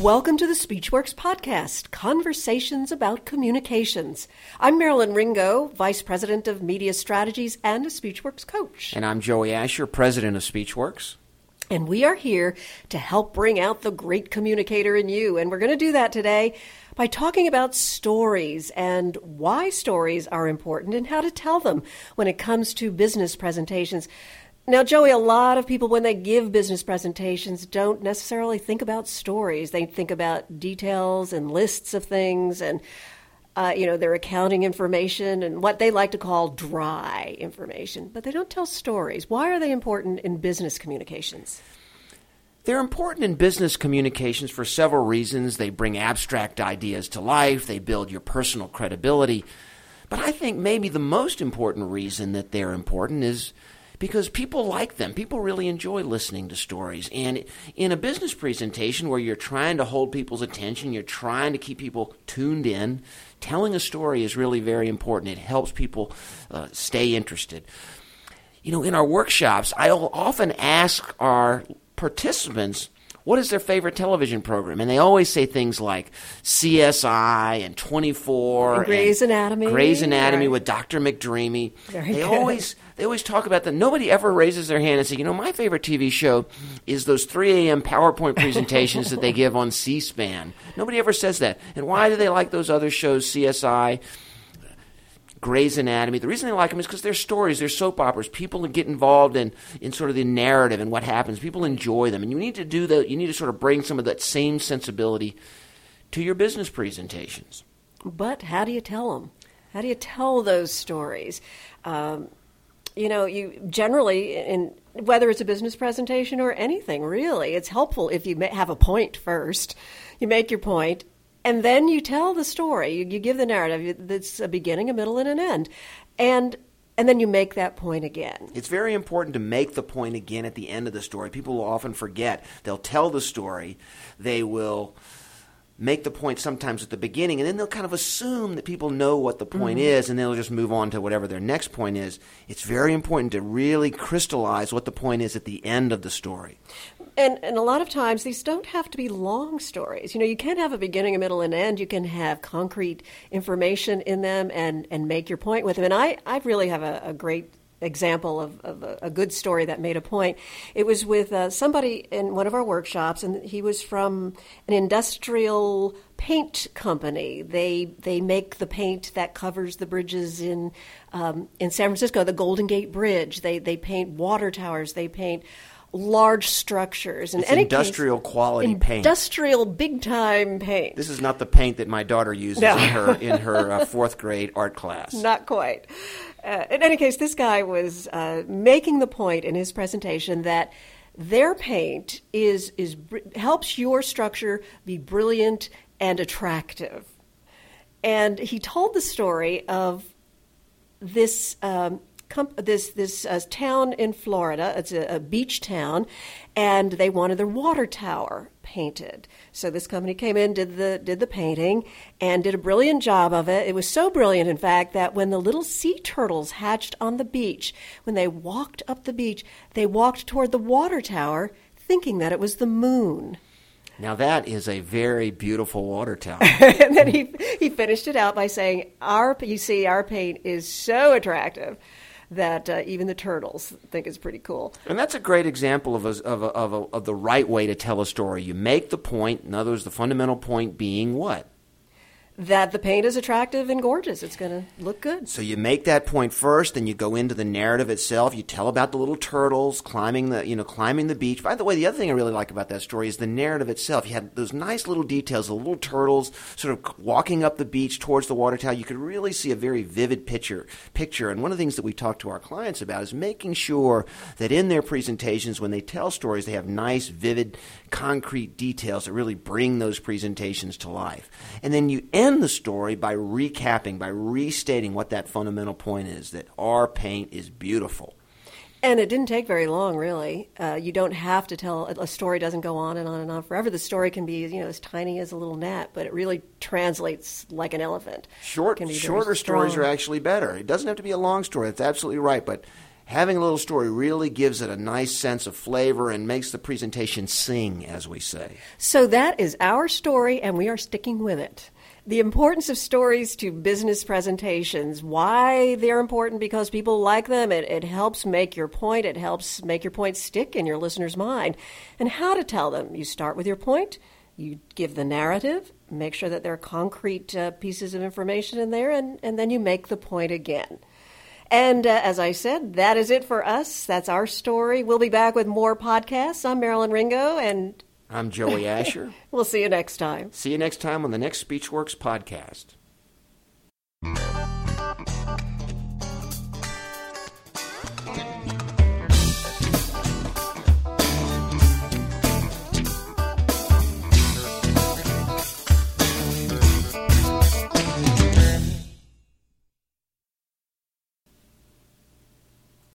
Welcome to the SpeechWorks podcast, Conversations about Communications. I'm Marilyn Ringo, Vice President of Media Strategies and a SpeechWorks coach. And I'm Joey Asher, President of SpeechWorks. And we are here to help bring out the great communicator in you. And we're going to do that today by talking about stories and why stories are important and how to tell them when it comes to business presentations. Now, Joey, a lot of people, when they give business presentations, don't necessarily think about stories. They think about details and lists of things and, uh, you know, their accounting information and what they like to call dry information. But they don't tell stories. Why are they important in business communications? They're important in business communications for several reasons. They bring abstract ideas to life, they build your personal credibility. But I think maybe the most important reason that they're important is because people like them. People really enjoy listening to stories. And in a business presentation where you're trying to hold people's attention, you're trying to keep people tuned in, telling a story is really very important. It helps people uh, stay interested. You know, in our workshops, I'll often ask our participants what is their favorite television program? And they always say things like CSI and 24 and Grey's Anatomy. Grey's Anatomy right. with Dr. McDreamy. Very they good. always they always talk about that. Nobody ever raises their hand and say, you know, my favorite TV show is those 3 a.m. PowerPoint presentations that they give on C-SPAN. Nobody ever says that. And why do they like those other shows, CSI? Grey's Anatomy. The reason they like them is because they're stories, they're soap operas. People get involved in, in sort of the narrative and what happens. People enjoy them. And you need to do that, you need to sort of bring some of that same sensibility to your business presentations. But how do you tell them? How do you tell those stories? Um, you know, you generally, in whether it's a business presentation or anything, really, it's helpful if you have a point first. You make your point, and then you tell the story. You, you give the narrative. It's a beginning, a middle, and an end, and and then you make that point again. It's very important to make the point again at the end of the story. People will often forget. They'll tell the story. They will make the point sometimes at the beginning, and then they'll kind of assume that people know what the point mm-hmm. is, and they'll just move on to whatever their next point is. It's very important to really crystallize what the point is at the end of the story. And, and a lot of times these don't have to be long stories. You know, you can have a beginning, a middle, and end. You can have concrete information in them and, and make your point with them. And I, I really have a, a great example of, of a, a, good story that made a point. It was with uh, somebody in one of our workshops, and he was from an industrial paint company. They they make the paint that covers the bridges in um, in San Francisco, the Golden Gate Bridge. They they paint water towers. They paint large structures. In it's industrial case, quality industrial paint. Industrial big time paint. This is not the paint that my daughter uses no. in her in her uh, fourth grade art class. Not quite. Uh, in any case, this guy was uh, making the point in his presentation that their paint is is helps your structure be brilliant and attractive. And he told the story of this um, this this uh, town in Florida. It's a, a, beach town, and they wanted their water tower painted. So this company came in, did the did the painting, and did a brilliant job of it. It was so brilliant, in fact, that when the little sea turtles hatched on the beach, when they walked up the beach, they walked toward the water tower, thinking that it was the moon. Now that is a very beautiful water tower. and then he he finished it out by saying, "Our you see, our paint is so attractive." That uh, even the turtles think is pretty cool. And that's a great example of, a, of, a, of, a, of the right way to tell a story. You make the point, in other words, the fundamental point being what? That the paint is attractive and gorgeous. It's going to look good. So you make that point first, then you go into the narrative itself. You tell about the little turtles climbing the, you know, climbing the beach. By the way, the other thing I really like about that story is the narrative itself. You had those nice little details, the little turtles sort of walking up the beach towards the water tower. You could really see a very vivid picture. Picture. And one of the things that we talk to our clients about is making sure that in their presentations, when they tell stories, they have nice, vivid, concrete details that really bring those presentations to life. And then you end end the story by recapping, by restating what that fundamental point is that our paint is beautiful. And it didn't take very long, really. Uh, you don't have to tell a story. Doesn't go on and on and on forever. The story can be, you know, as tiny as a little gnat, but it really translates like an elephant. Short, shorter stories are actually better. It doesn't have to be a long story. That's absolutely right. But having a little story really gives it a nice sense of flavor and makes the presentation sing, as we say. So that is our story, and we are sticking with it. The importance of stories to business presentations, why they're important because people like them. It, it helps make your point, it helps make your point stick in your listener's mind. And how to tell them. You start with your point, you give the narrative, make sure that there are concrete uh, pieces of information in there, and, and then you make the point again. And uh, as I said, that is it for us. That's our story. We'll be back with more podcasts. I'm Marilyn Ringo, and I'm Joey Asher. we'll see you next time. See you next time on the next Speechworks podcast.